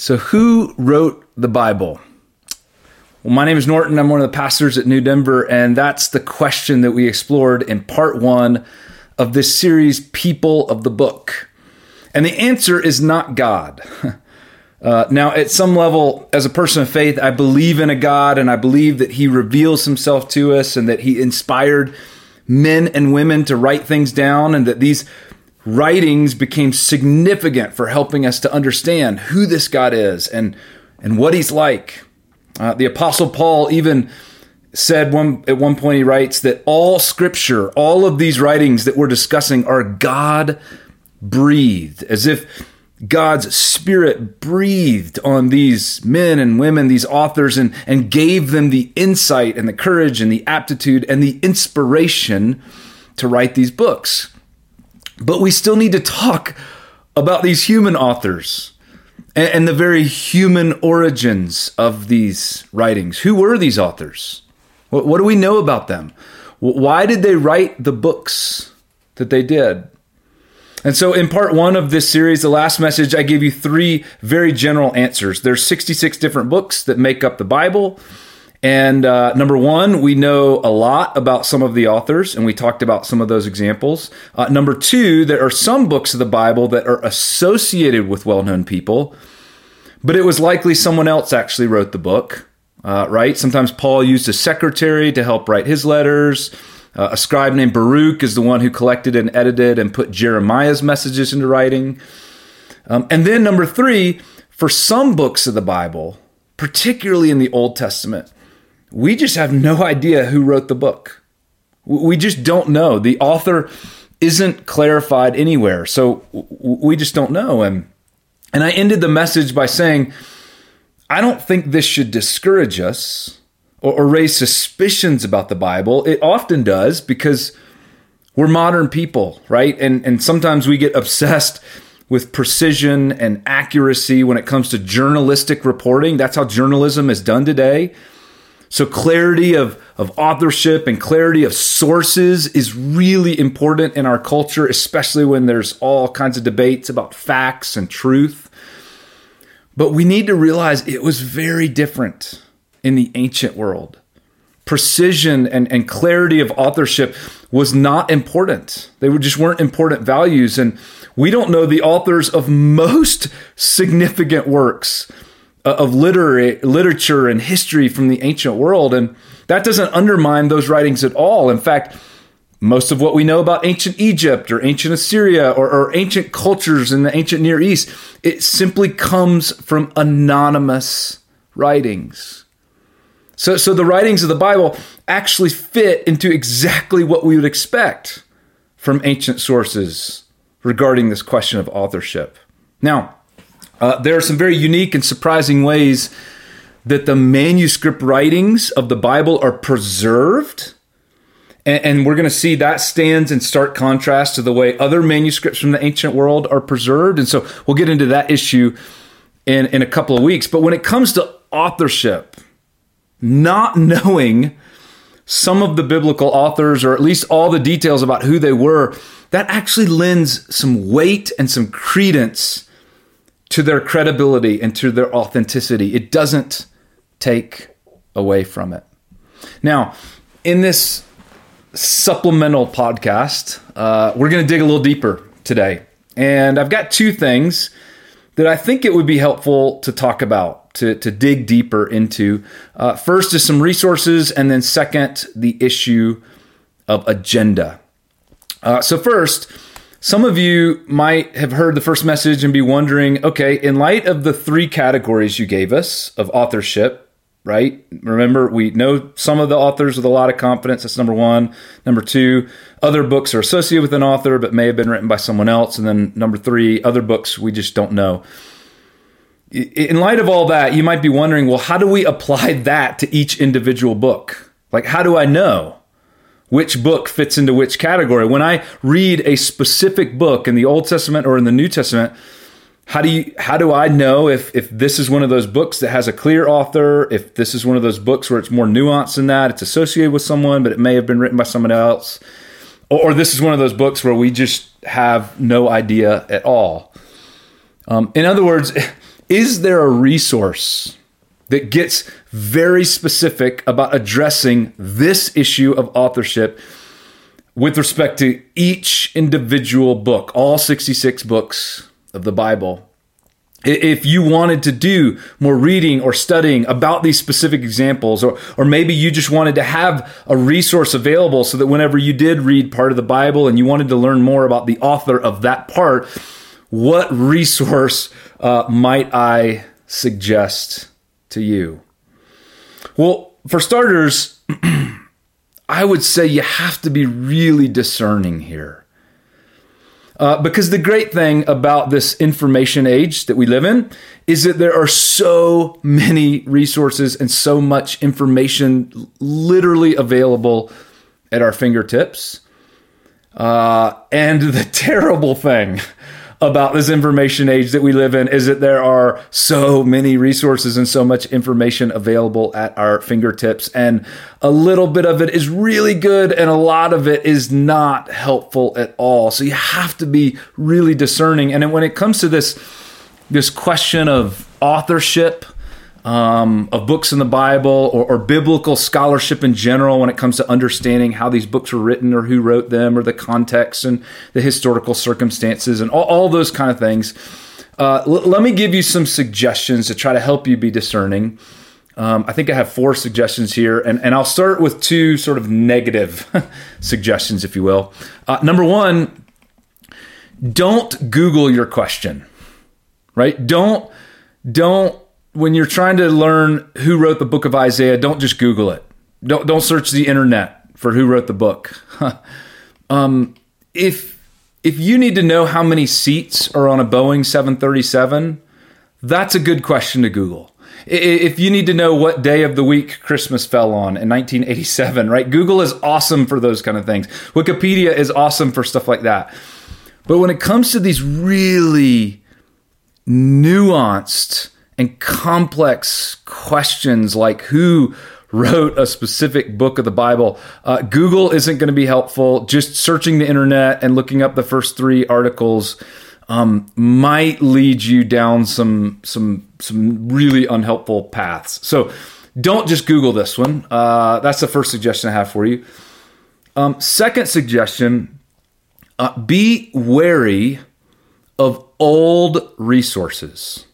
So, who wrote the Bible? Well, my name is Norton. I'm one of the pastors at New Denver, and that's the question that we explored in part one of this series, People of the Book. And the answer is not God. Uh, now, at some level, as a person of faith, I believe in a God and I believe that He reveals Himself to us and that He inspired men and women to write things down and that these writings became significant for helping us to understand who this God is and, and what he's like. Uh, the Apostle Paul even said one, at one point, he writes that all scripture, all of these writings that we're discussing are God breathed, as if God's Spirit breathed on these men and women, these authors, and, and gave them the insight and the courage and the aptitude and the inspiration to write these books. But we still need to talk about these human authors and, and the very human origins of these writings. Who were these authors? What, what do we know about them? Why did they write the books that they did? And so, in part one of this series, the last message, I gave you three very general answers. There's 66 different books that make up the Bible. And uh, number one, we know a lot about some of the authors, and we talked about some of those examples. Uh, number two, there are some books of the Bible that are associated with well known people, but it was likely someone else actually wrote the book, uh, right? Sometimes Paul used a secretary to help write his letters. Uh, a scribe named Baruch is the one who collected and edited and put Jeremiah's messages into writing. Um, and then number three, for some books of the Bible, particularly in the Old Testament, we just have no idea who wrote the book. We just don't know. The author isn't clarified anywhere. So we just don't know. And, and I ended the message by saying, I don't think this should discourage us or, or raise suspicions about the Bible. It often does because we're modern people, right? And, and sometimes we get obsessed with precision and accuracy when it comes to journalistic reporting. That's how journalism is done today. So, clarity of, of authorship and clarity of sources is really important in our culture, especially when there's all kinds of debates about facts and truth. But we need to realize it was very different in the ancient world. Precision and, and clarity of authorship was not important. They were, just weren't important values. And we don't know the authors of most significant works of literary, literature and history from the ancient world. And that doesn't undermine those writings at all. In fact, most of what we know about ancient Egypt or ancient Assyria or, or, ancient cultures in the ancient Near East, it simply comes from anonymous writings. So, so the writings of the Bible actually fit into exactly what we would expect from ancient sources regarding this question of authorship. Now, uh, there are some very unique and surprising ways that the manuscript writings of the Bible are preserved. And, and we're going to see that stands in stark contrast to the way other manuscripts from the ancient world are preserved. And so we'll get into that issue in, in a couple of weeks. But when it comes to authorship, not knowing some of the biblical authors, or at least all the details about who they were, that actually lends some weight and some credence to their credibility and to their authenticity. It doesn't take away from it. Now, in this supplemental podcast, uh, we're going to dig a little deeper today. And I've got two things that I think it would be helpful to talk about, to, to dig deeper into. Uh, first is some resources, and then second, the issue of agenda. Uh, so, first, some of you might have heard the first message and be wondering okay, in light of the three categories you gave us of authorship, right? Remember, we know some of the authors with a lot of confidence. That's number one. Number two, other books are associated with an author but may have been written by someone else. And then number three, other books we just don't know. In light of all that, you might be wondering well, how do we apply that to each individual book? Like, how do I know? Which book fits into which category. When I read a specific book in the Old Testament or in the New Testament, how do you how do I know if if this is one of those books that has a clear author, if this is one of those books where it's more nuanced than that, it's associated with someone, but it may have been written by someone else, or, or this is one of those books where we just have no idea at all. Um, in other words, is there a resource that gets very specific about addressing this issue of authorship with respect to each individual book, all 66 books of the Bible? if you wanted to do more reading or studying about these specific examples, or, or maybe you just wanted to have a resource available so that whenever you did read part of the Bible and you wanted to learn more about the author of that part, what resource uh, might I suggest to you? Well, for starters, I would say you have to be really discerning here. Uh, because the great thing about this information age that we live in is that there are so many resources and so much information literally available at our fingertips. Uh, and the terrible thing about this information age that we live in is that there are so many resources and so much information available at our fingertips. And a little bit of it is really good, and a lot of it is not helpful at all. So you have to be really discerning. And when it comes to this, this question of authorship, um, of books in the Bible or, or, biblical scholarship in general when it comes to understanding how these books were written or who wrote them or the context and the historical circumstances and all, all those kind of things. Uh, l- let me give you some suggestions to try to help you be discerning. Um, I think I have four suggestions here, and, and I'll start with two sort of negative suggestions, if you will. Uh, number one, don't Google your question, right? Don't don't when you're trying to learn who wrote the book of Isaiah, don't just Google it. Don't don't search the internet for who wrote the book. um, if if you need to know how many seats are on a Boeing 737, that's a good question to Google. If you need to know what day of the week Christmas fell on in 1987, right? Google is awesome for those kind of things. Wikipedia is awesome for stuff like that. But when it comes to these really nuanced and complex questions like who wrote a specific book of the Bible, uh, Google isn't going to be helpful. Just searching the internet and looking up the first three articles um, might lead you down some some some really unhelpful paths. So don't just Google this one. Uh, that's the first suggestion I have for you. Um, second suggestion: uh, be wary of old resources.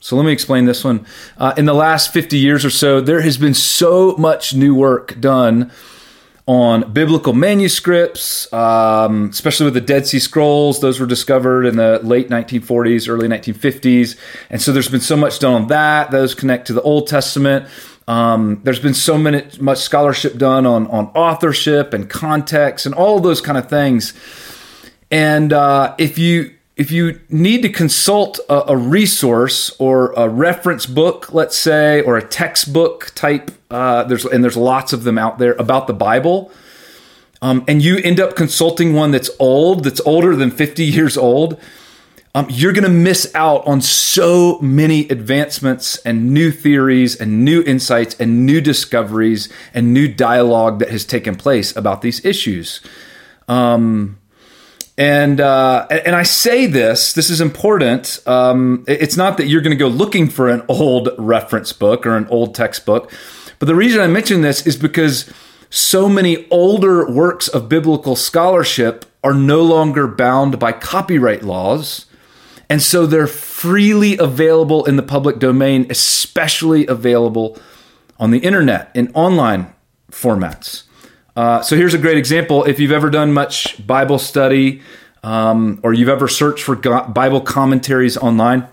So let me explain this one. Uh, in the last 50 years or so, there has been so much new work done on biblical manuscripts, um, especially with the Dead Sea Scrolls. Those were discovered in the late 1940s, early 1950s. And so there's been so much done on that. Those connect to the Old Testament. Um, there's been so many, much scholarship done on, on authorship and context and all those kind of things. And uh, if you if you need to consult a, a, resource or a reference book, let's say, or a textbook type, uh, there's and there's lots of them out there about the Bible, um, and you end up consulting one that's old, that's older than 50 years old, um, you're going to miss out on so many advancements and new theories and new insights and new discoveries and new dialogue that has taken place about these issues. Um, and uh, and I say this, this is important. Um, it's not that you're going to go looking for an old reference book or an old textbook, but the reason I mention this is because so many older works of biblical scholarship are no longer bound by copyright laws. And so they're freely available in the public domain, especially available on the internet in online formats. Uh, so here's a great example. If you've ever done much Bible study um, or you've ever searched for Bible commentaries online,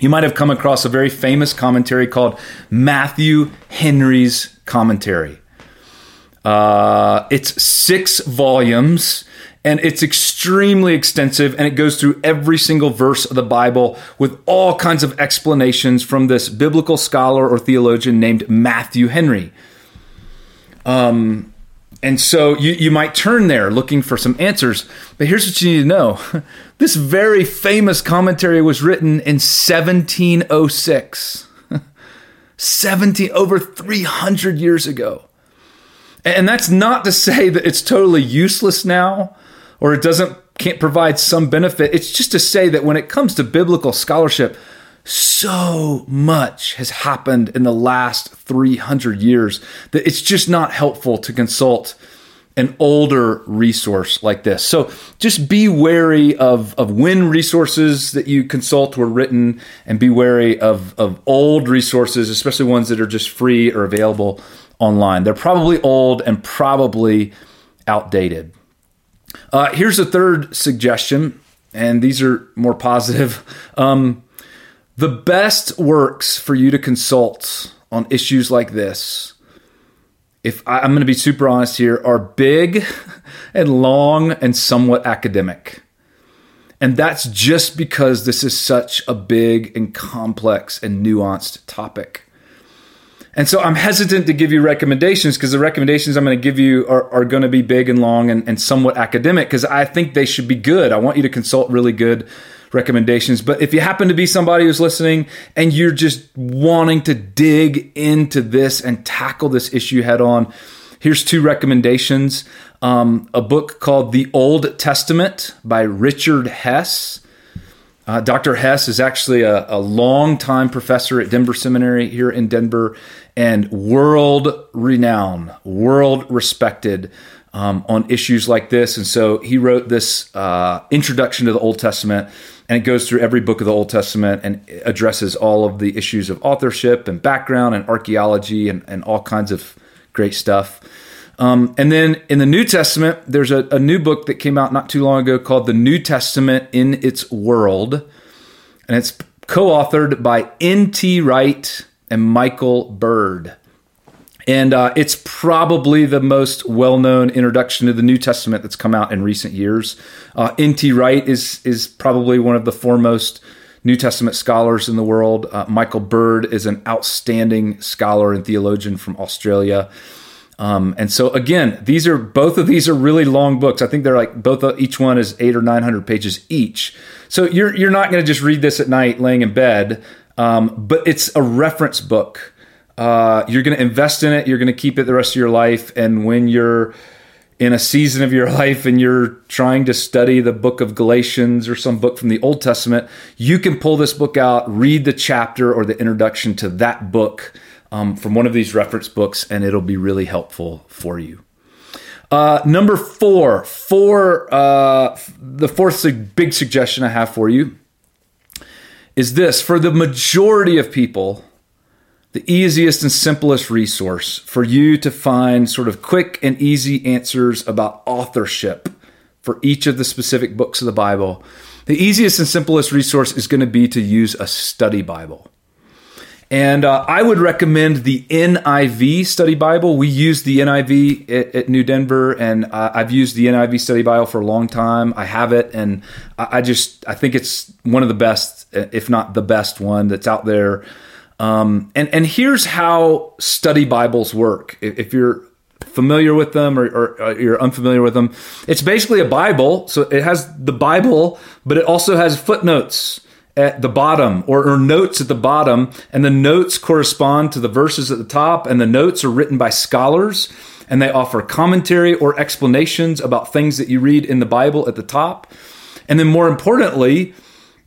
you might have come across a very famous commentary called Matthew Henry's Commentary. Uh, it's six volumes and it's extremely extensive and it goes through every single verse of the Bible with all kinds of explanations from this biblical scholar or theologian named Matthew Henry. Um, and so you, you might turn there looking for some answers. But here's what you need to know this very famous commentary was written in 1706. 17 over 300 years ago. And that's not to say that it's totally useless now or it doesn't can't provide some benefit. It's just to say that when it comes to biblical scholarship, so much has happened in the last 300 years that it's just not helpful to consult an older resource like this. So just be wary of, of when resources that you consult were written and be wary of, of old resources, especially ones that are just free or available online. They're probably old and probably outdated. Uh, here's a third suggestion, and these are more positive. Um, the best works for you to consult on issues like this if I, am going to be super honest here, are big and long and somewhat academic. And that's just because this is such a big and complex and nuanced topic. And so I'm hesitant to give you recommendations because the recommendations I'm going to give you are, are going to be big and long and, and somewhat academic because I think they should be good. I want you to consult really good recommendations. But if you happen to be somebody who's listening and you're just wanting to dig into this and tackle this issue head on, here's two recommendations um, a book called The Old Testament by Richard Hess. Uh, Dr. Hess is actually a, a longtime professor at Denver Seminary here in Denver and world renowned, world respected um, on issues like this. And so he wrote this uh, introduction to the Old Testament and it goes through every book of the Old Testament and addresses all of the issues of authorship and background and archaeology and, and all kinds of great stuff. Um, and then in the New Testament, there's a, a, new book that came out not too long ago called The New Testament in Its World. And it's co authored by N.T. Wright and Michael Bird. And uh, it's probably the most well known introduction to the New Testament that's come out in recent years. Uh, N.T. Wright is, is probably one of the foremost New Testament scholars in the world. Uh, Michael Bird is an outstanding scholar and theologian from Australia. Um, and so again, these are both of these are really long books. I think they're like both of, each one is eight or nine hundred pages each. So you're you're not going to just read this at night laying in bed, um, but it's a reference book uh, you're going to invest in it. You're going to keep it the rest of your life. And when you're in a season of your life and you're trying to study the book of Galatians or some book from the Old Testament, you can pull this book out, read the chapter or the introduction to that book um, from one of these reference books, and it'll be really helpful for you. Uh, number four, four, uh, the fourth big suggestion I have for you is this: for the majority of people the easiest and simplest resource for you to find sort of quick and easy answers about authorship for each of the specific books of the Bible. The easiest and simplest resource is going to be to use a study Bible. And uh, I would recommend the NIV Study Bible. We use the NIV at, at New Denver, and uh, I've used the NIV Study Bible for a long time. I have it, and I, I just I think it's one of the best, if not the best one that's out there um, and and here's how study Bibles work. If, if you're familiar with them or, or, or, you're unfamiliar with them, it's basically a Bible. So it has the Bible, but it also has footnotes at the bottom or, or, notes at the bottom, and the notes correspond to the verses at the top, and the notes are written by scholars, and they offer commentary or explanations about things that you read in the Bible at the top. And then, more importantly,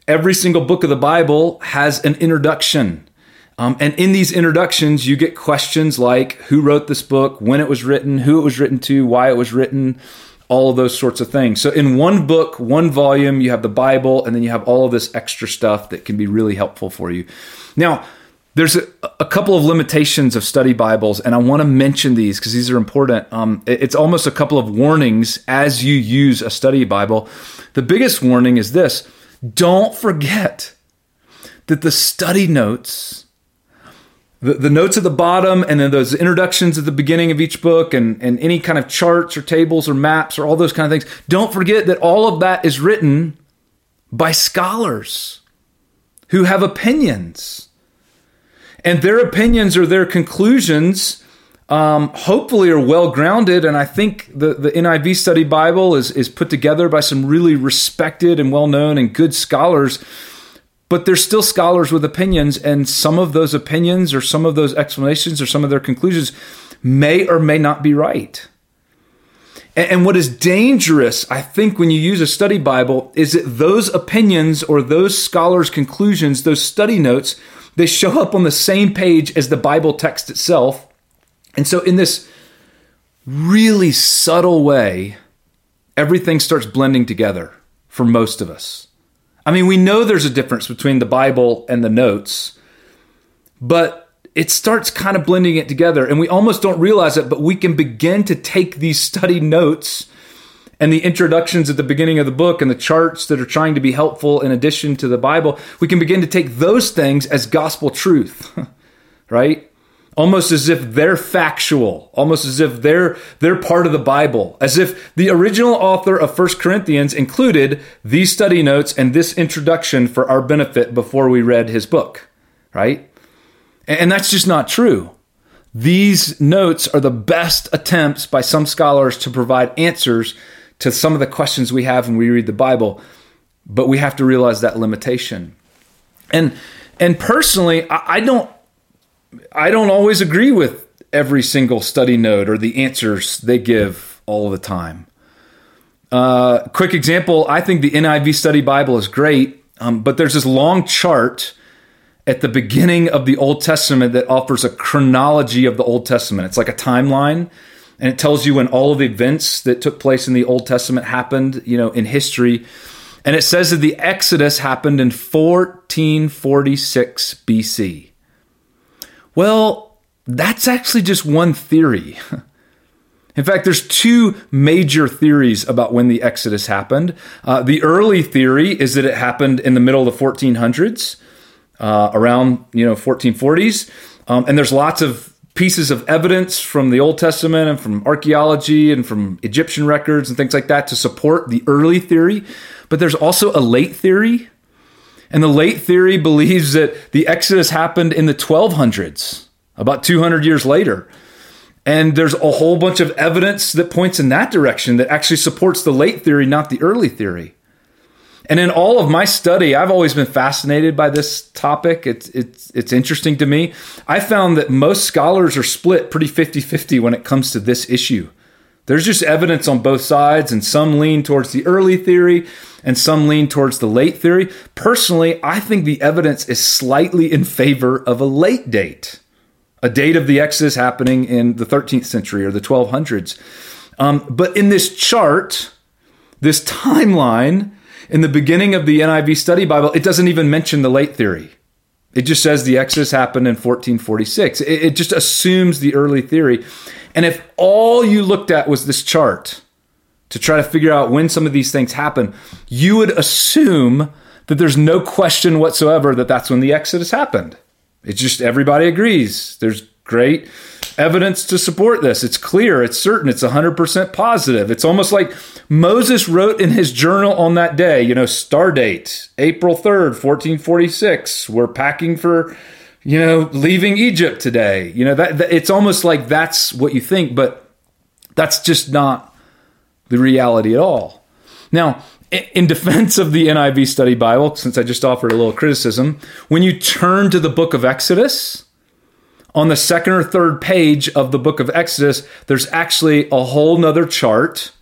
every single book of the Bible has an introduction. Um, and in these introductions, you get questions like who wrote this book, when it was written, who it was written to, why it was written, all of those sorts of things. So, in one book, one volume, you have the Bible, and then you have all of this extra stuff that can be really helpful for you. Now, there's a, a couple of limitations of study Bibles, and I want to mention these because these are important. Um, it's almost a couple of warnings as you use a study Bible. The biggest warning is this don't forget that the study notes the, the notes at the bottom and then those introductions at the beginning of each book and, and any kind of charts or tables or maps or all those kind of things. Don't forget that all of that is written by scholars who have opinions. And their opinions or their conclusions um, hopefully are well grounded. And I think the, the NIV Study Bible is, is put together by some really respected and well known and good scholars but there's still scholars with opinions, and some of those opinions or some of those explanations or some of their conclusions may or may not be right. And what is dangerous, I think, when you use a study Bible is that those opinions or those scholars' conclusions, those study notes, they show up on the same page as the Bible text itself. And so, in this really subtle way, everything starts blending together for most of us. I mean, we know there's a difference between the Bible and the notes, but it starts kind of blending it together and we almost don't realize it but we can begin to take these study notes and the introductions at the beginning of the book and the charts that are trying to be helpful in addition to the bible we can begin to take those things as gospel truth right almost as if they're factual almost as if they're they're part of the bible as if the original author of First corinthians included these study notes and this introduction for our benefit before we read his book right and that's just not true. These notes are the best attempts by some scholars to provide answers to some of the questions we have when we read the Bible, but we have to realize that limitation. And and personally, I, don't I don't always agree with every single study note or the answers they give all the time. Uh, quick example: I think the NIV Study Bible is great, um, but there's this long chart at the beginning of the Old Testament that offers a chronology of the Old Testament. It's like a timeline and it tells you when all of the events that took place in the Old Testament happened, you know, in history. And it says that the Exodus happened in 1446 BC. Well, that's actually just one theory. In fact, there's two major theories about when the Exodus happened. Uh, the early theory is that it happened in the middle of the 1400s uh, around you know 1440s, um, and there's lots of pieces of evidence from the Old Testament and from archaeology and from Egyptian records and things like that to support the early theory. But there's also a late theory. And the late theory believes that the Exodus happened in the 1200s, about 200 years later. And there's a whole bunch of evidence that points in that direction that actually supports the late theory, not the early theory. And in all of my study, I've always been fascinated by this topic. It's, it's, it's interesting to me. I found that most scholars are split pretty 50 50 when it comes to this issue. There's just evidence on both sides, and some lean towards the early theory and some lean towards the late theory. Personally, I think the evidence is slightly in favor of a late date, a date of the Exodus happening in the 13th century or the 1200s. Um, but in this chart, this timeline, in the beginning of the NIV Study Bible, it doesn't even mention the late theory. It just says the Exodus happened in 1446. It, it just assumes the early theory. And if all you looked at was this chart to try to figure out when some of these things happen, you would assume that there's no question whatsoever that that's when the Exodus happened. It's just everybody agrees. There's great evidence to support this. It's clear, it's certain, it's 100% positive. It's almost like Moses wrote in his journal on that day, you know, star date, April 3rd, 1446. We're packing for, you know, leaving Egypt today. You know, that, that it's almost like that's what you think, but that's just not the reality at all. Now, in defense of the NIV Study Bible, since I just offered a little criticism, when you turn to the book of Exodus, on the second or third page of the book of Exodus, there's actually a whole nother chart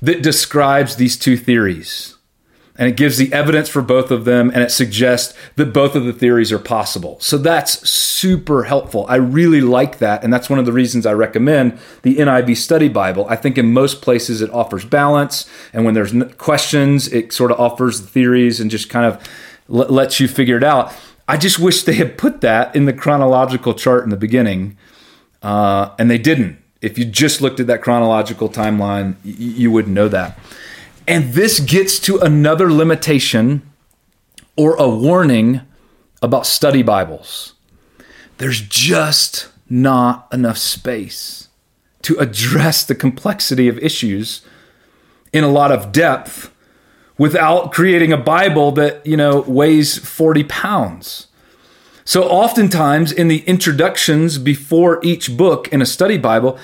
that describes these two theories. And it gives the evidence for both of them, and it suggests that both of the theories are possible. So that's super helpful. I really like that. And that's one of the reasons I recommend the NIV Study Bible. I think in most places it offers balance. And when there's questions, it sort of offers the theories and just kind of lets you figure it out. I just wish they had put that in the chronological chart in the beginning, uh, and they didn't. If you just looked at that chronological timeline, y- you wouldn't know that. And this gets to another limitation or a warning about study Bibles. There's just not enough space to address the complexity of issues in a lot of depth without creating a Bible that, you know, weighs 40 pounds. So oftentimes in the introductions before each book in a study Bible,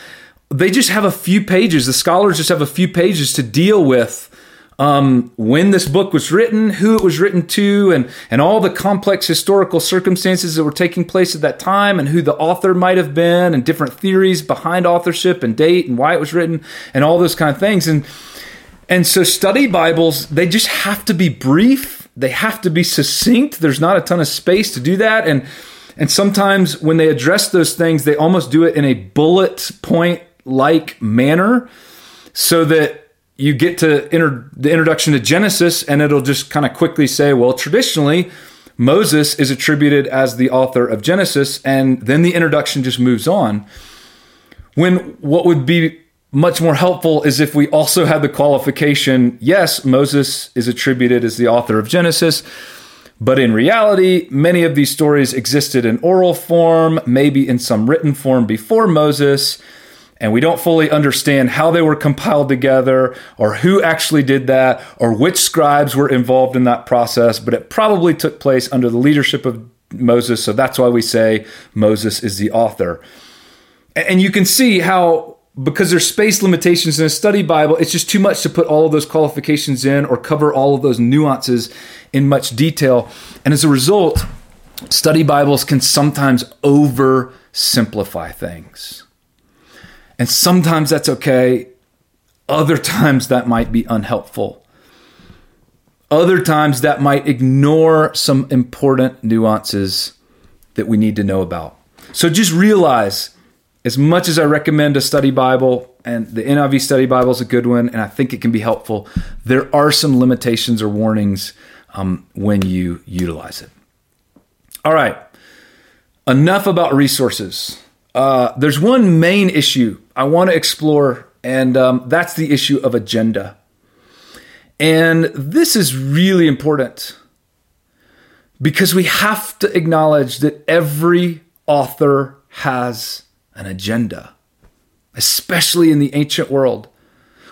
they just have a few pages. The scholars just have a few pages to deal with um, when this book was written, who it was written to, and, and all the complex historical circumstances that were taking place at that time, and who the author might have been, and different theories behind authorship and date and why it was written, and all those kind of things. And, and so, study Bibles, they just have to be brief, they have to be succinct. There's not a ton of space to do that. And, and sometimes when they address those things, they almost do it in a bullet point like manner so that you get to enter the introduction to Genesis, and it'll just kind of quickly say, well, traditionally, Moses is attributed as the author of Genesis, and then the introduction just moves on. When what would be much more helpful is if we also had the qualification yes, Moses is attributed as the author of Genesis, but in reality, many of these stories existed in oral form, maybe in some written form before Moses and we don't fully understand how they were compiled together or who actually did that or which scribes were involved in that process, but it probably took place under the leadership of Moses. So that's why we say Moses is the author. And you can see how, because there's space limitations in a study Bible, it's just too much to put all of those qualifications in or cover all of those nuances in much detail. And as a result, study Bibles can sometimes oversimplify things. And sometimes that's okay. Other times that might be unhelpful. Other times that might ignore some important nuances that we need to know about. So just realize as much as I recommend a study Bible, and the NIV study Bible is a good one, and I think it can be helpful, there are some limitations or warnings um, when you utilize it. All right, enough about resources. Uh, there's one main issue I want to explore, and um, that's the issue of agenda. And this is really important because we have to acknowledge that every author has an agenda, especially in the ancient world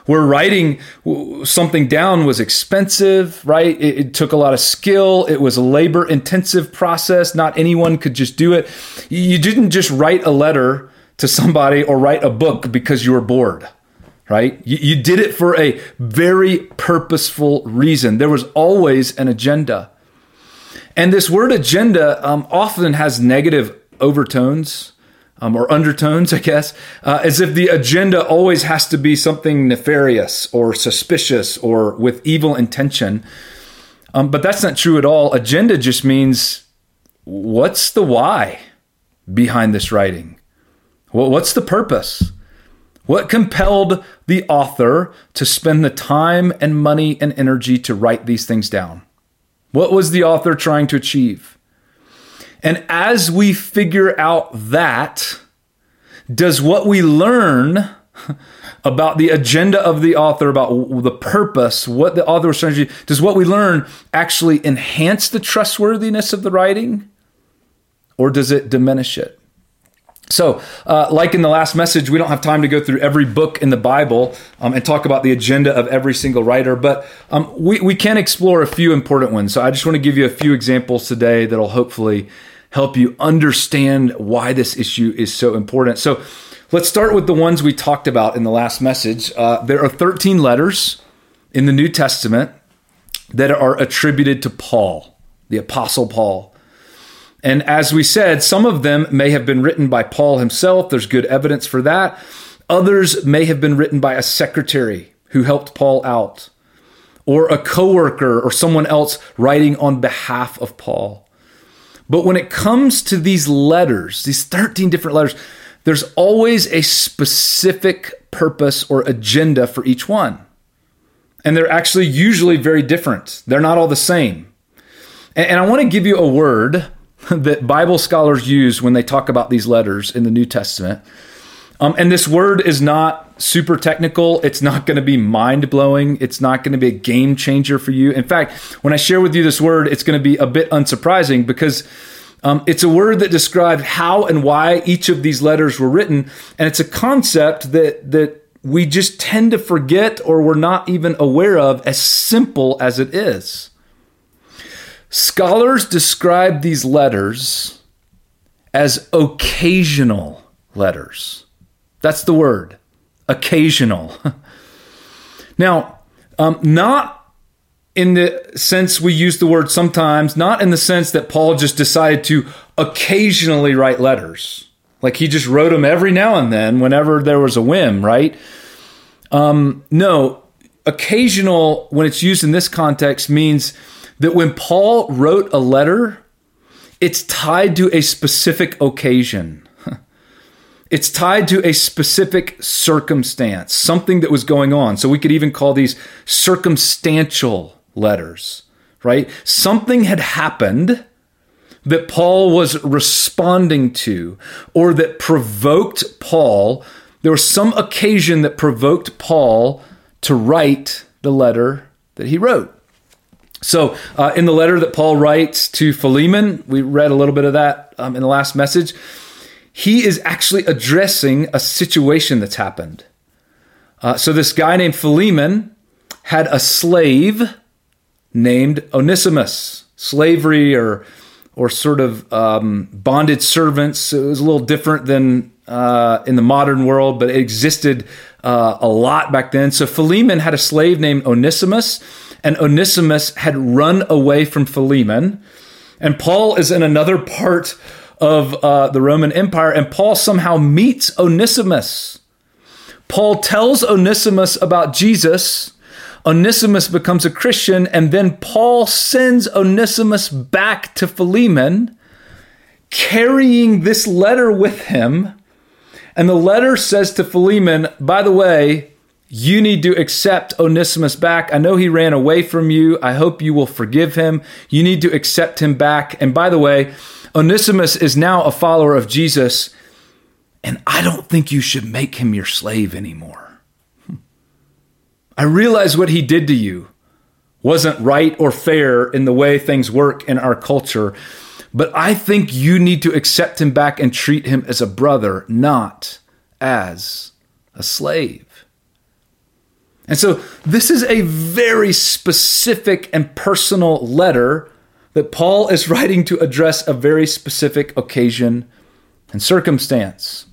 where writing something down was expensive, right? It, it, took a lot of skill. It was a labor intensive process. Not anyone could just do it. You didn't just write a letter to somebody or write a book because you were bored, right? You, you did it for a very purposeful reason. There was always an agenda. And this word agenda um, often has negative overtones um, or undertones, I guess, uh, as if the agenda always has to be something nefarious or suspicious or with evil intention. Um, but that's not true at all. Agenda just means what's the why behind this writing? Well, what's the purpose? What compelled the author to spend the time and money and energy to write these things down? What was the author trying to achieve? And as we figure out that, does what we learn about the agenda of the author, about the purpose, what the author was trying to do, does what we learn actually enhance the trustworthiness of the writing or does it diminish it? So, uh, like in the last message, we don't have time to go through every book in the Bible um, and talk about the agenda of every single writer, but um, we, we can explore a few important ones. So, I just want to give you a few examples today that'll hopefully help you understand why this issue is so important. So let's start with the ones we talked about in the last message. Uh, there are 13 letters in the New Testament that are attributed to Paul, the Apostle Paul. And as we said, some of them may have been written by Paul himself. There's good evidence for that. Others may have been written by a secretary who helped Paul out, or a coworker or someone else writing on behalf of Paul. But when it comes to these letters, these 13 different letters, there's always a specific purpose or agenda for each one. And they're actually usually very different. They're not all the same. And, I want to give you a word that Bible scholars use when they talk about these letters in the New Testament. Um, and this word is not super technical. It's not going to be mind blowing. It's not going to be a game changer for you. In fact, when I share with you this word, it's going to be a bit unsurprising because um, it's a word that describes how and why each of these letters were written, and it's a concept that that we just tend to forget or we're not even aware of, as simple as it is. Scholars describe these letters as occasional letters. That's the word, occasional. now, Um, not in the sense we use the word sometimes, not in the sense that Paul just decided to occasionally write letters. Like he just wrote them every now and then whenever there was a whim, right? Um, no, occasional, when it's used in this context, means that when Paul wrote a letter, it's tied to a specific occasion. It's tied to a specific circumstance, something that was going on. So we could even call these circumstantial letters, right? Something had happened that Paul was responding to or that provoked Paul. There was some occasion that provoked Paul to write the letter that he wrote. So, uh, in the letter that Paul writes to Philemon, we read a little bit of that um, in the last message. He is actually addressing a situation that's happened. Uh, so, this guy named Philemon had a slave named Onesimus. Slavery or or sort of um, bonded servants. It was a little different than uh, in the modern world, but it existed uh, a lot back then. So Philemon had a slave named Onesimus, and Onesimus had run away from Philemon. And Paul is in another part of uh, the Roman Empire, and Paul somehow meets Onesimus. Paul tells Onesimus about Jesus Onesimus becomes a Christian, and then Paul sends Onesimus back to Philemon, carrying this letter with him. And the letter says to Philemon, by the way, you need to accept Onesimus back. I know he ran away from you. I hope you will forgive him. You need to accept him back. And by the way, Onesimus is now a follower of Jesus, and I don't think you should make him your slave anymore. I realize what he did to you wasn't right or fair in the way things work in our culture, but I think you need to accept him back and treat him as a brother, not as a slave. And so, this is a very specific and personal letter that Paul is writing to address a very specific occasion and circumstance.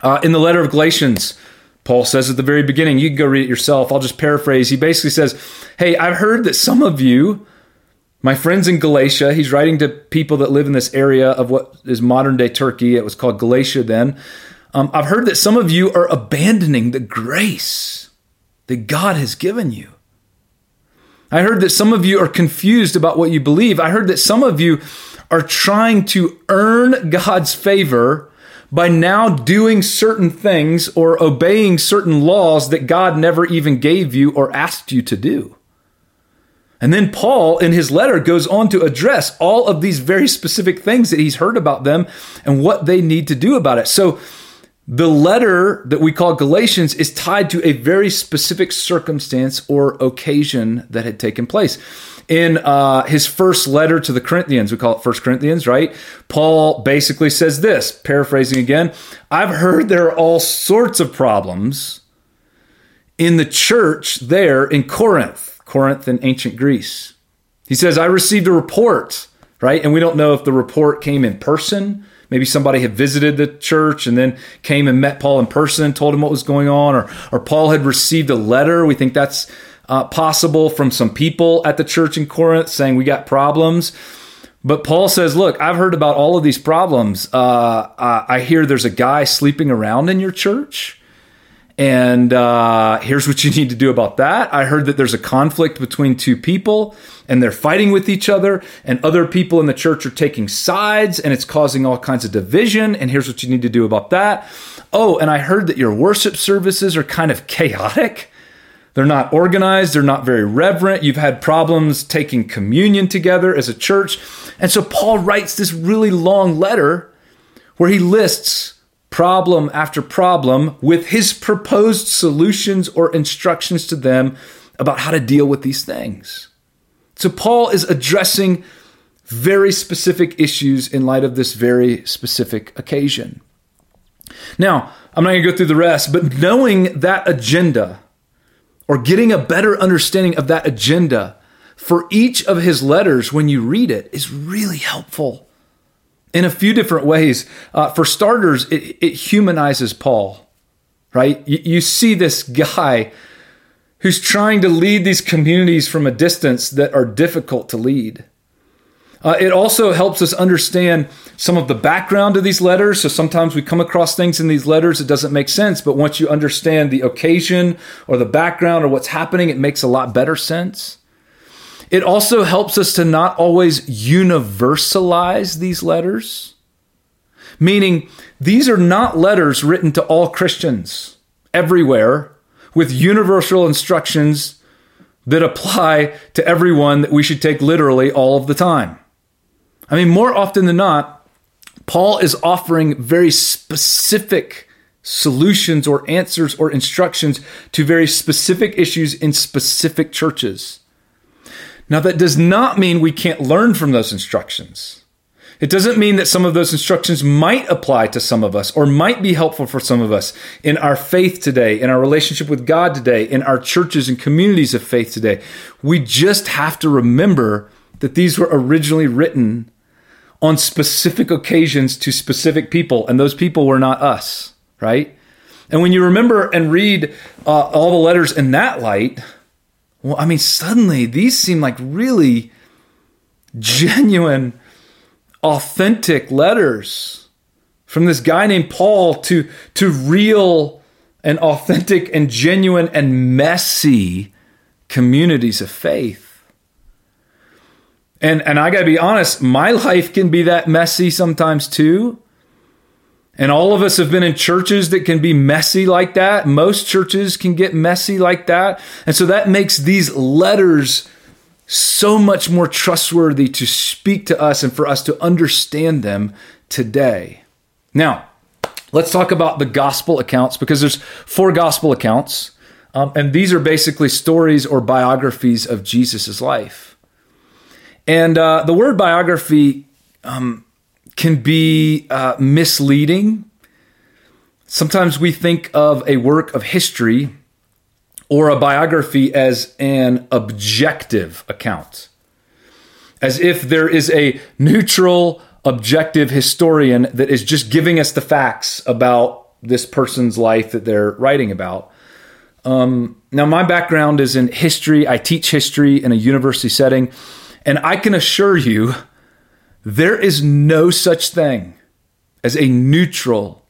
Uh, in the letter of Galatians, Paul says at the very beginning, you can go read it yourself. I'll just paraphrase. He basically says, Hey, I've heard that some of you, my friends in Galatia, he's writing to people that live in this area of what is modern day Turkey. It was called Galatia then. Um, I've heard that some of you are abandoning the grace that God has given you. I heard that some of you are confused about what you believe. I heard that some of you are trying to earn God's favor by now doing certain things or obeying certain laws that God never even gave you or asked you to do. And then Paul, in his letter, goes on to address all of these very specific things that he's heard about them and what they need to do about it. So, the letter that we call Galatians is tied to a very specific circumstance or occasion that had taken place in uh, his first letter to the Corinthians, we call it First Corinthians, right? Paul basically says this, paraphrasing again I've heard there are all sorts of problems in the church there in Corinth, Corinth in ancient Greece. He says, I received a report, right? And we don't know if the report came in person. Maybe somebody had visited the church and then came and met Paul in person and told him what was going on, or, or Paul had received a letter. We think that's uh, possible from some people at the church in Corinth saying we got problems. But Paul says, Look, I've heard about all of these problems. Uh, I hear there's a guy sleeping around in your church. And uh, here's what you need to do about that. I heard that there's a conflict between two people and they're fighting with each other, and other people in the church are taking sides and it's causing all kinds of division. And here's what you need to do about that. Oh, and I heard that your worship services are kind of chaotic. They're not organized, they're not very reverent. You've had problems taking communion together as a church. And so Paul writes this really long letter where he lists problem after problem with his proposed solutions or instructions to them about how to deal with these things. So Paul is addressing very specific issues in light of this very specific occasion. Now, I'm not going to go through the rest, but knowing that agenda, or getting a better understanding of that agenda for each of his letters when you read it is really helpful in a few different ways. Uh, for starters, it, it, humanizes Paul, right? You, you see this guy who's trying to lead these communities from a distance that are difficult to lead. Uh, it also helps us understand some of the background of these letters. So sometimes we come across things in these letters that doesn't make sense, but once you understand the occasion or the background or what's happening, it makes a lot better sense. It also helps us to not always universalize these letters, meaning these are not letters written to all Christians everywhere with universal instructions that apply to everyone that we should take literally all of the time. I mean, more often than not, Paul is offering very specific solutions or answers or instructions to very specific issues in specific churches. Now, that does not mean we can't learn from those instructions. It doesn't mean that some of those instructions might apply to some of us or might be helpful for some of us in our faith today, in our relationship with God today, in our churches and communities of faith today. We just have to remember that these were originally written on specific occasions to specific people, and those people were not us, right? And when you remember and read uh, all the letters in that light, well, I mean, suddenly these seem like really genuine authentic letters from this guy named Paul to, to real and authentic and genuine and messy communities of faith. And, and I got to be honest, my life can be that messy sometimes too. And all of us have been in churches that can be messy like that. Most churches can get messy like that. And so that makes these letters so much more trustworthy to speak to us and for us to understand them today. Now, let's talk about the gospel accounts because there's four gospel accounts, um, and these are basically stories or biographies of Jesus' life. And uh, the word biography um, can be uh, misleading. Sometimes we think of a work of history or a biography as an objective account, as if there is a neutral, objective historian that is just giving us the facts about this person's life that they're writing about. Um, now, my background is in history. I teach history in a university setting, and I can assure you there is no such thing as a neutral,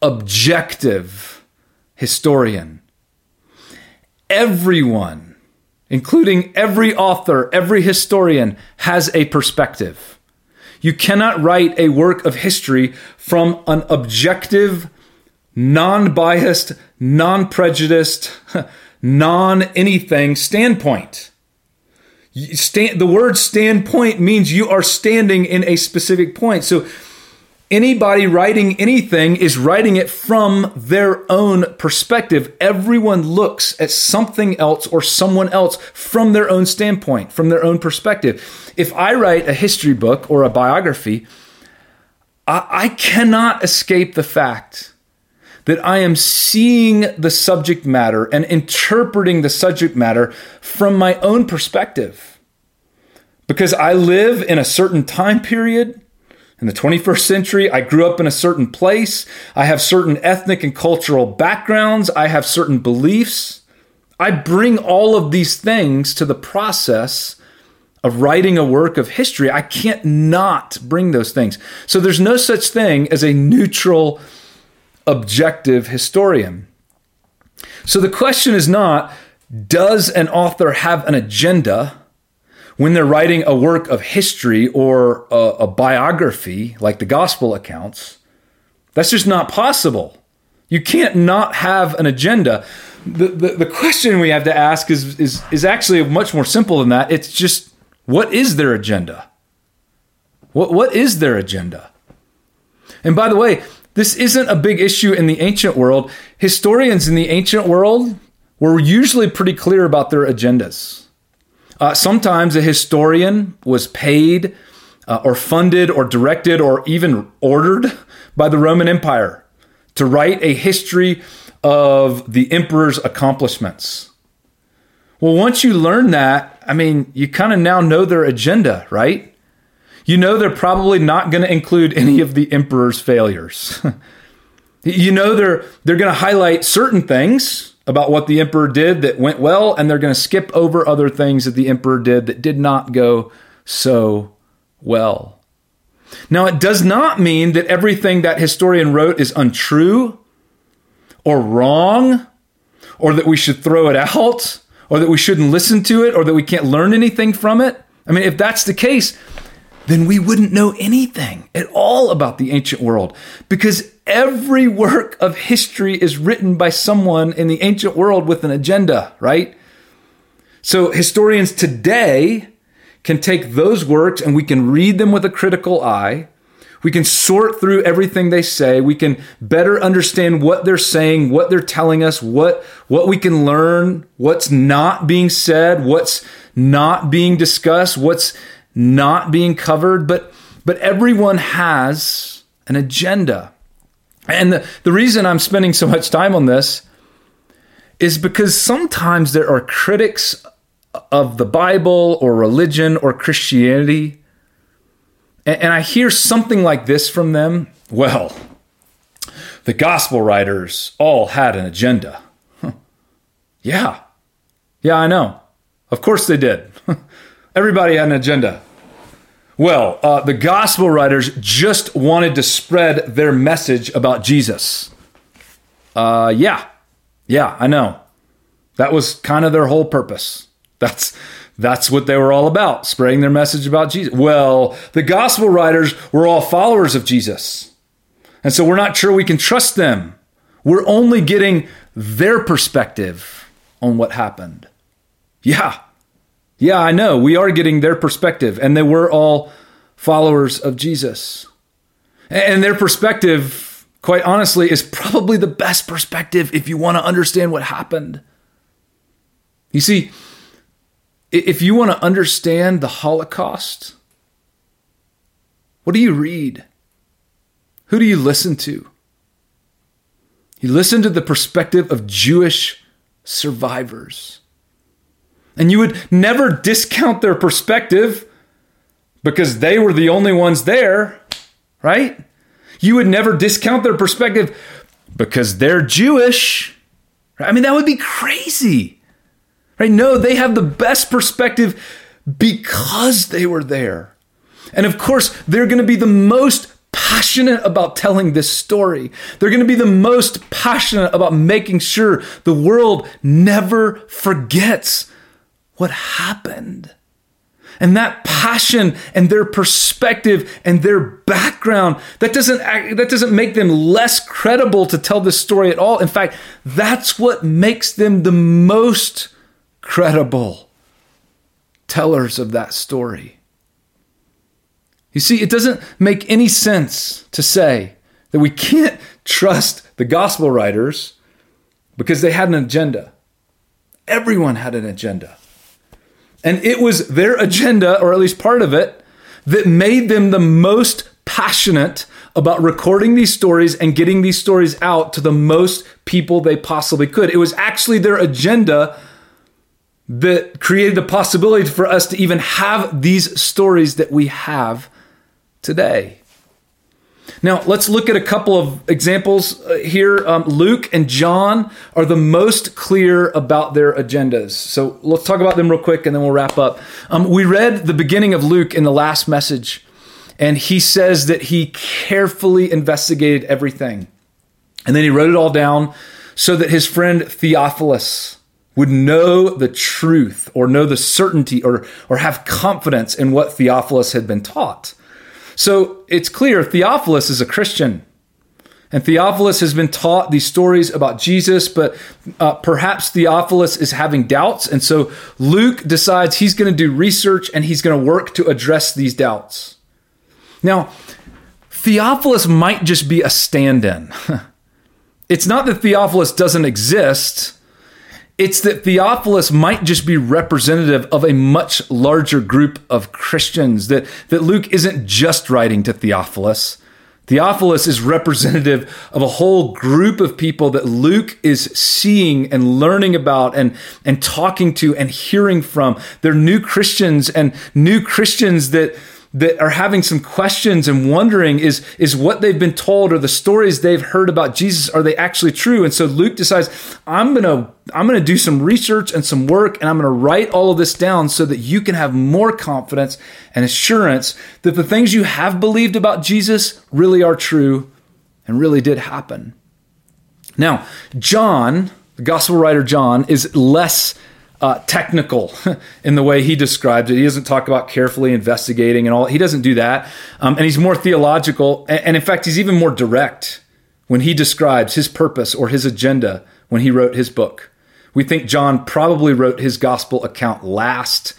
objective historian everyone, including every author, every historian, has a perspective. You cannot write a work of history from an objective, non biased, non prejudiced, non anything standpoint. Stand, the word standpoint means you are standing in a specific point. So anybody writing anything is writing it from their own perspective. Everyone looks at something else or someone else from their own standpoint, from their own perspective. If I write a history book or a biography, I, I cannot escape the fact that I am seeing the subject matter and interpreting the subject matter from my own perspective. Because I live in a certain time period in the 21st century, I grew up in a certain place. I have certain ethnic and cultural backgrounds. I have certain beliefs. I bring all of these things to the process of writing a work of history. I can't not bring those things. So there's no such thing as a neutral, objective historian. So the question is not, does an author have an agenda? when they're writing a work of history or a, a biography like the gospel accounts, that's just not possible. You can't not have an agenda. The, the, the, question we have to ask is, is, is actually much more simple than that. It's just, what is their agenda? What, what is their agenda? And by the way, this isn't a big issue in the ancient world. Historians in the ancient world were usually pretty clear about their agendas. Uh, sometimes a historian was paid uh, or funded or directed or even ordered by the Roman Empire to write a history of the emperor's accomplishments. Well, once you learn that, I mean, you kind of now know their agenda, right? You know they're probably not going to include any of the emperor's failures. you know they're they're going to highlight certain things about what the emperor did that went well, and they're going to skip over other things that the emperor did that did not go so well. Now, it does not mean that everything that historian wrote is untrue or wrong or that we should throw it out or that we shouldn't listen to it or that we can't learn anything from it. I mean, if that's the case, then we wouldn't know anything at all about the ancient world because every work of history is written by someone in the ancient world with an agenda, right? So historians today can take those works and we can read them with a critical eye. We can sort through everything they say. We can better understand what they're saying, what they're telling us, what, what we can learn, what's not being said, what's not being discussed, what's not being covered. But, but everyone has an agenda. And the, the reason I'm spending so much time on this is because sometimes there are critics of the Bible or religion or Christianity, and, and I hear something like this from them well, the gospel writers all had an agenda. Huh. Yeah. Yeah, I know. Of course they did. Everybody had an agenda. Well, uh, the gospel writers just wanted to spread their message about Jesus. Uh, yeah. Yeah, I know. That was kind of their whole purpose. That's that's what they were all about, spreading their message about Jesus. Well, the gospel writers were all followers of Jesus. And so we're not sure we can trust them. We're only getting their perspective on what happened. Yeah. Yeah, I know. We are getting their perspective, and they were all followers of Jesus. And their perspective, quite honestly, is probably the best perspective if you want to understand what happened. You see, if you want to understand the Holocaust, what do you read? Who do you listen to? You listen to the perspective of Jewish survivors. And you would never discount their perspective because they were the only ones there, right? You would never discount their perspective because they're Jewish. I mean, that would be crazy. Right? No, they have the best perspective because they were there. And of course, they're going to be the most passionate about telling this story. They're going to be the most passionate about making sure the world never forgets what happened. And that passion and their perspective and their background, that doesn't, that doesn't make them less credible to tell this story at all. In fact, that's what makes them the most credible tellers of that story. You see, it doesn't make any sense to say that we can't trust the gospel writers because they had an agenda. Everyone had an agenda. And it was their agenda, or at least part of it, that made them the most passionate about recording these stories and getting these stories out to the most people they possibly could. It was actually their agenda that created the possibility for us to even have these stories that we have today. Now, let's look at a couple of examples uh, here. Um, Luke and John are the most clear about their agendas. So let's talk about them real quick and then we'll wrap up. Um, we read the beginning of Luke in the last message, and he says that he carefully investigated everything. And then he wrote it all down so that his friend Theophilus, would know the truth or know the certainty or, or have confidence in what Theophilus had been taught. So it's clear Theophilus is a Christian. And Theophilus has been taught these stories about Jesus, but uh, perhaps Theophilus is having doubts. And so Luke decides he's going to do research and he's going to work to address these doubts. Now, Theophilus might just be a stand in. it's not that Theophilus doesn't exist, it's that Theophilus might just be representative of a much larger group of Christians, that, that Luke isn't just writing to Theophilus. Theophilus is representative of a whole group of people that Luke is seeing and learning about and, and talking to and hearing from. They're new Christians and new Christians that, that are having some questions and wondering is is what they've been told or the stories they've heard about Jesus are they actually true and so Luke decides I'm going to I'm going to do some research and some work and I'm going to write all of this down so that you can have more confidence and assurance that the things you have believed about Jesus really are true and really did happen. Now, John, the gospel writer John is less uh, technical in the way he describes it. He doesn't talk about carefully investigating and all. He doesn't do that. Um, and he's more theological. And, in fact, he's even more direct when he describes his purpose or his agenda when he wrote his book. We think John probably wrote his gospel account last.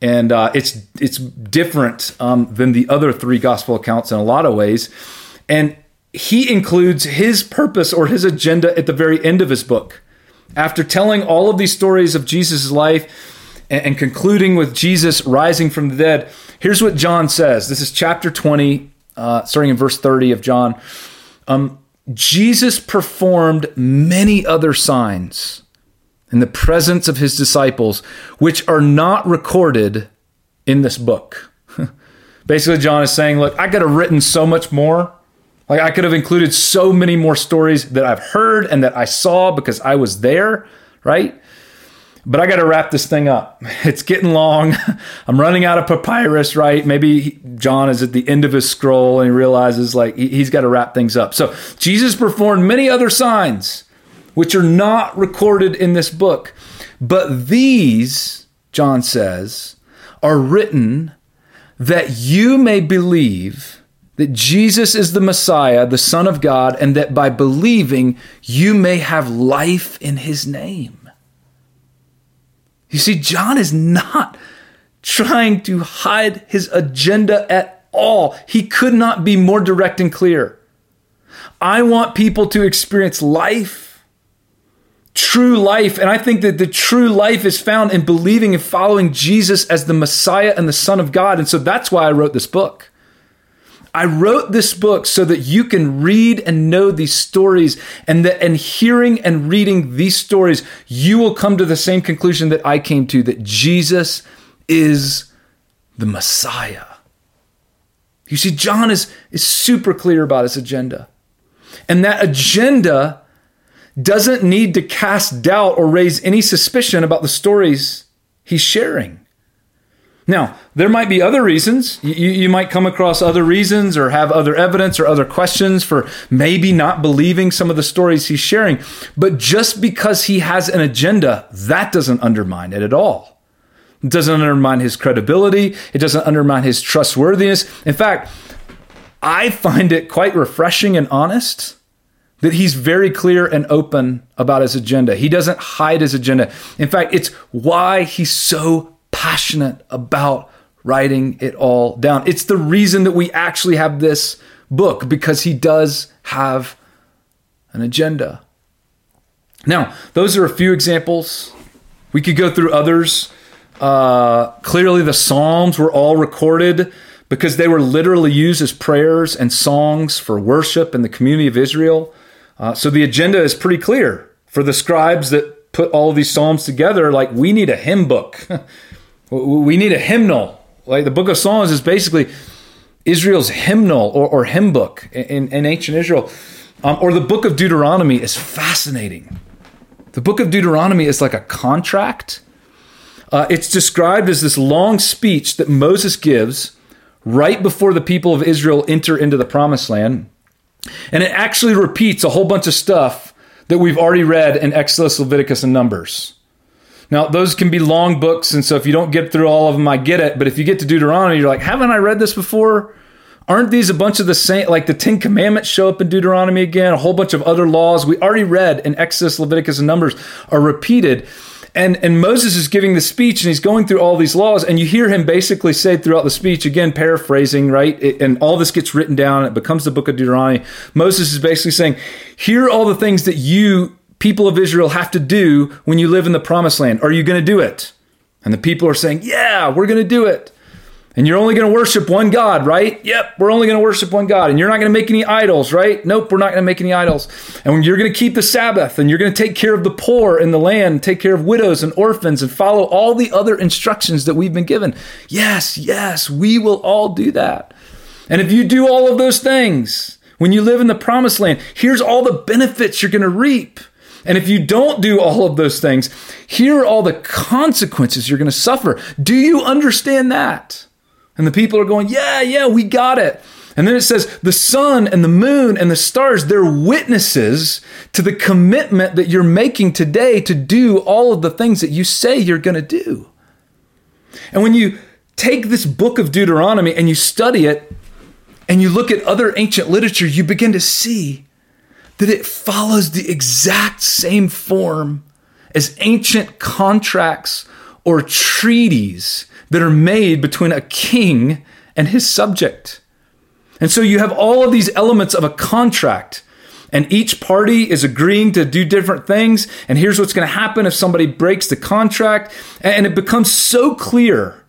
And uh, it's it's different um, than the other three gospel accounts in a lot of ways, and he includes his purpose or his agenda at the very end of his book. After telling all of these stories of Jesus' life and, and concluding with Jesus rising from the dead, here's what John says. This is chapter 20, uh, starting in verse 30 of John. Um, Jesus performed many other signs in the presence of his disciples, which are not recorded in this book. Basically, John is saying, Look, I could have written so much more like I could have included so many more stories that I've heard and that I saw because I was there, right? But I got to wrap this thing up. It's getting long. I'm running out of papyrus, right? Maybe John is at the end of his scroll and he realizes like he's got to wrap things up. So Jesus performed many other signs which are not recorded in this book. But these, John says, are written that you may believe that Jesus is the Messiah, the Son of God, and that by believing you may have life in his name. You see, John is not trying to hide his agenda at all. He could not be more direct and clear. I want people to experience life, true life. And I think that the true life is found in believing and following Jesus as the Messiah and the Son of God. And so that's why I wrote this book. I wrote this book so that you can read and know these stories and that and hearing and reading these stories you will come to the same conclusion that I came to that Jesus is the Messiah. You see John is is super clear about his agenda. And that agenda doesn't need to cast doubt or raise any suspicion about the stories he's sharing. Now, there might be other reasons. You, you, might come across other reasons or have other evidence or other questions for maybe not believing some of the stories he's sharing. But just because he has an agenda, that doesn't undermine it at all. It doesn't undermine his credibility, it doesn't undermine his trustworthiness. In fact, I find it quite refreshing and honest that he's very clear and open about his agenda. He doesn't hide his agenda. In fact, it's why he's so passionate about writing it all down. It's the reason that we actually have this book because he does have an agenda. Now, those are a few examples. We could go through others. Uh, clearly, the Psalms were all recorded because they were literally used as prayers and songs for worship in the community of Israel. Uh, so the agenda is pretty clear for the scribes that put all these Psalms together. Like, we need a hymn book. We need a hymnal. Like the book of Psalms is basically Israel's hymnal or, or hymn book in, in ancient Israel. Um, or the book of Deuteronomy is fascinating. The book of Deuteronomy is like a contract. Uh, it's described as this long speech that Moses gives right before the people of Israel enter into the promised land. And it actually repeats a whole bunch of stuff that we've already read in Exodus, Leviticus, and Numbers. Now, those can be long books, and so if you don't get through all of them, I get it. But if you get to Deuteronomy, you're like, haven't I read this before? Aren't these a bunch of the same, like the Ten Commandments show up in Deuteronomy again? A whole bunch of other laws we already read in Exodus, Leviticus, and Numbers are repeated. And, and Moses is giving the speech and he's going through all these laws. And you hear him basically say throughout the speech, again, paraphrasing, right? It, and all this gets written down. It becomes the book of Deuteronomy. Moses is basically saying, here are all the things that you people of Israel have to do when you live in the promised land? Are you going to do it? And the people are saying, Yeah, we're going to do it. And you're only going to worship one God, right? Yep, we're only going to worship one God. And you're not going to make any idols, right? Nope, we're not going to make any idols. And you're going to keep the Sabbath and you're going to take care of the poor in the land, take care of widows and orphans, and follow all the other instructions that we've been given. Yes, yes, we will all do that. And if you do all of those things, when you live in the promised land, here's all the benefits you're going to reap. And if you don't do all of those things, here are all the consequences you're going to suffer. Do you understand that? And the people are going, Yeah, yeah, we got it. And then it says, The sun and the moon and the stars, they're witnesses to the commitment that you're making today to do all of the things that you say you're going to do. And when you take this book of Deuteronomy and you study it, and you look at other ancient literature, you begin to see that it follows the exact same form as ancient contracts or treaties that are made between a king and his subject. And so you have all of these elements of a contract, and each party is agreeing to do different things. And here's what's going to happen if somebody breaks the contract. And it becomes so clear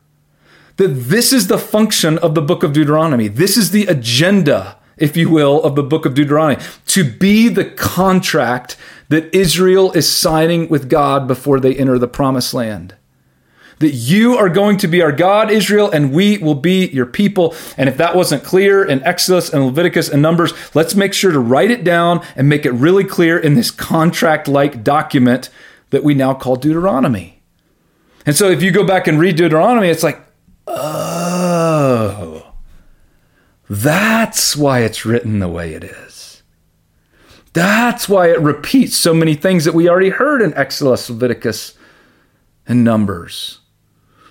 that this is the function of the book of Deuteronomy. This is the agenda if you will, of the book of Deuteronomy, to be the contract that Israel is signing with God before they enter the promised land. That you are going to be our God, Israel, and we will be your people. And if that wasn't clear in Exodus and Leviticus and Numbers, let's make sure to write it down and make it really clear in this contract like document that we now call Deuteronomy. And so if you go back and read Deuteronomy, it's like, oh, that's why it's written the way it is. That's why it repeats so many things that we already heard in Exodus, Leviticus, and Numbers.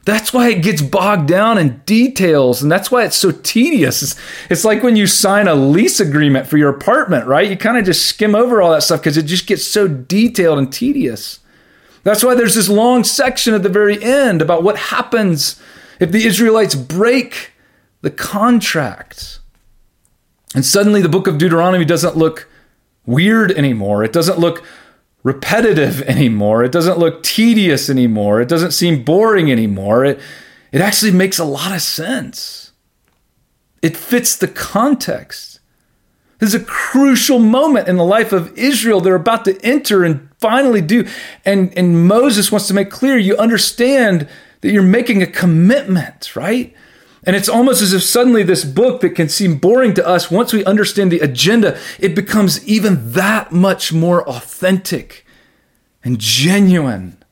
That's why it gets bogged down in details, and that's why it's so tedious. It's, it's like when you sign a lease agreement for your apartment, right? You kind of just skim over all that stuff because it just gets so detailed and tedious. That's why there's this long section at the very end about what happens if the Israelites break the contract. And suddenly the book of Deuteronomy doesn't look weird anymore. It doesn't look repetitive anymore. It doesn't look tedious anymore. It doesn't seem boring anymore. It, it actually makes a lot of sense. It fits the context. This is a crucial moment in the life of Israel. They're about to enter and finally do. And, and Moses wants to make clear you understand that you're making a commitment, right? And it's almost as if suddenly this book that can seem boring to us, once we understand the agenda, it becomes even that much more authentic and genuine.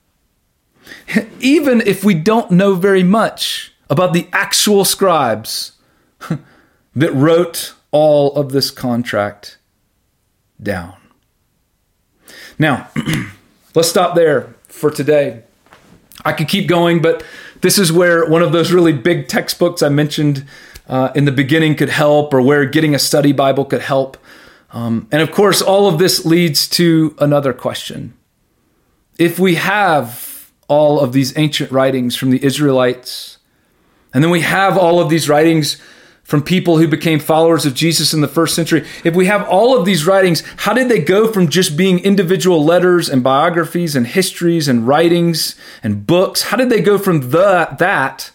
Even if we don't know very much about the actual scribes that wrote all of this contract down. Now, let's stop there for today. I could keep going, but this is where one of those really big textbooks I mentioned uh, in the beginning could help, or where getting a study Bible could help. Um, and of course, all of this leads to another question. If we have all of these ancient writings from the Israelites, and then we have all of these writings from people who became followers of Jesus in the first century. If we have all of these writings, how did they go from just being individual letters and biographies and histories and writings and books? How did they go from the, that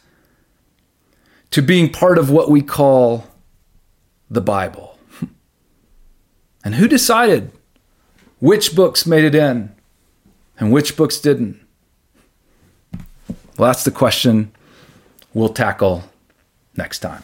to being part of what we call the Bible? And who decided which books made it in and which books didn't? Well, that's the question we'll tackle next time.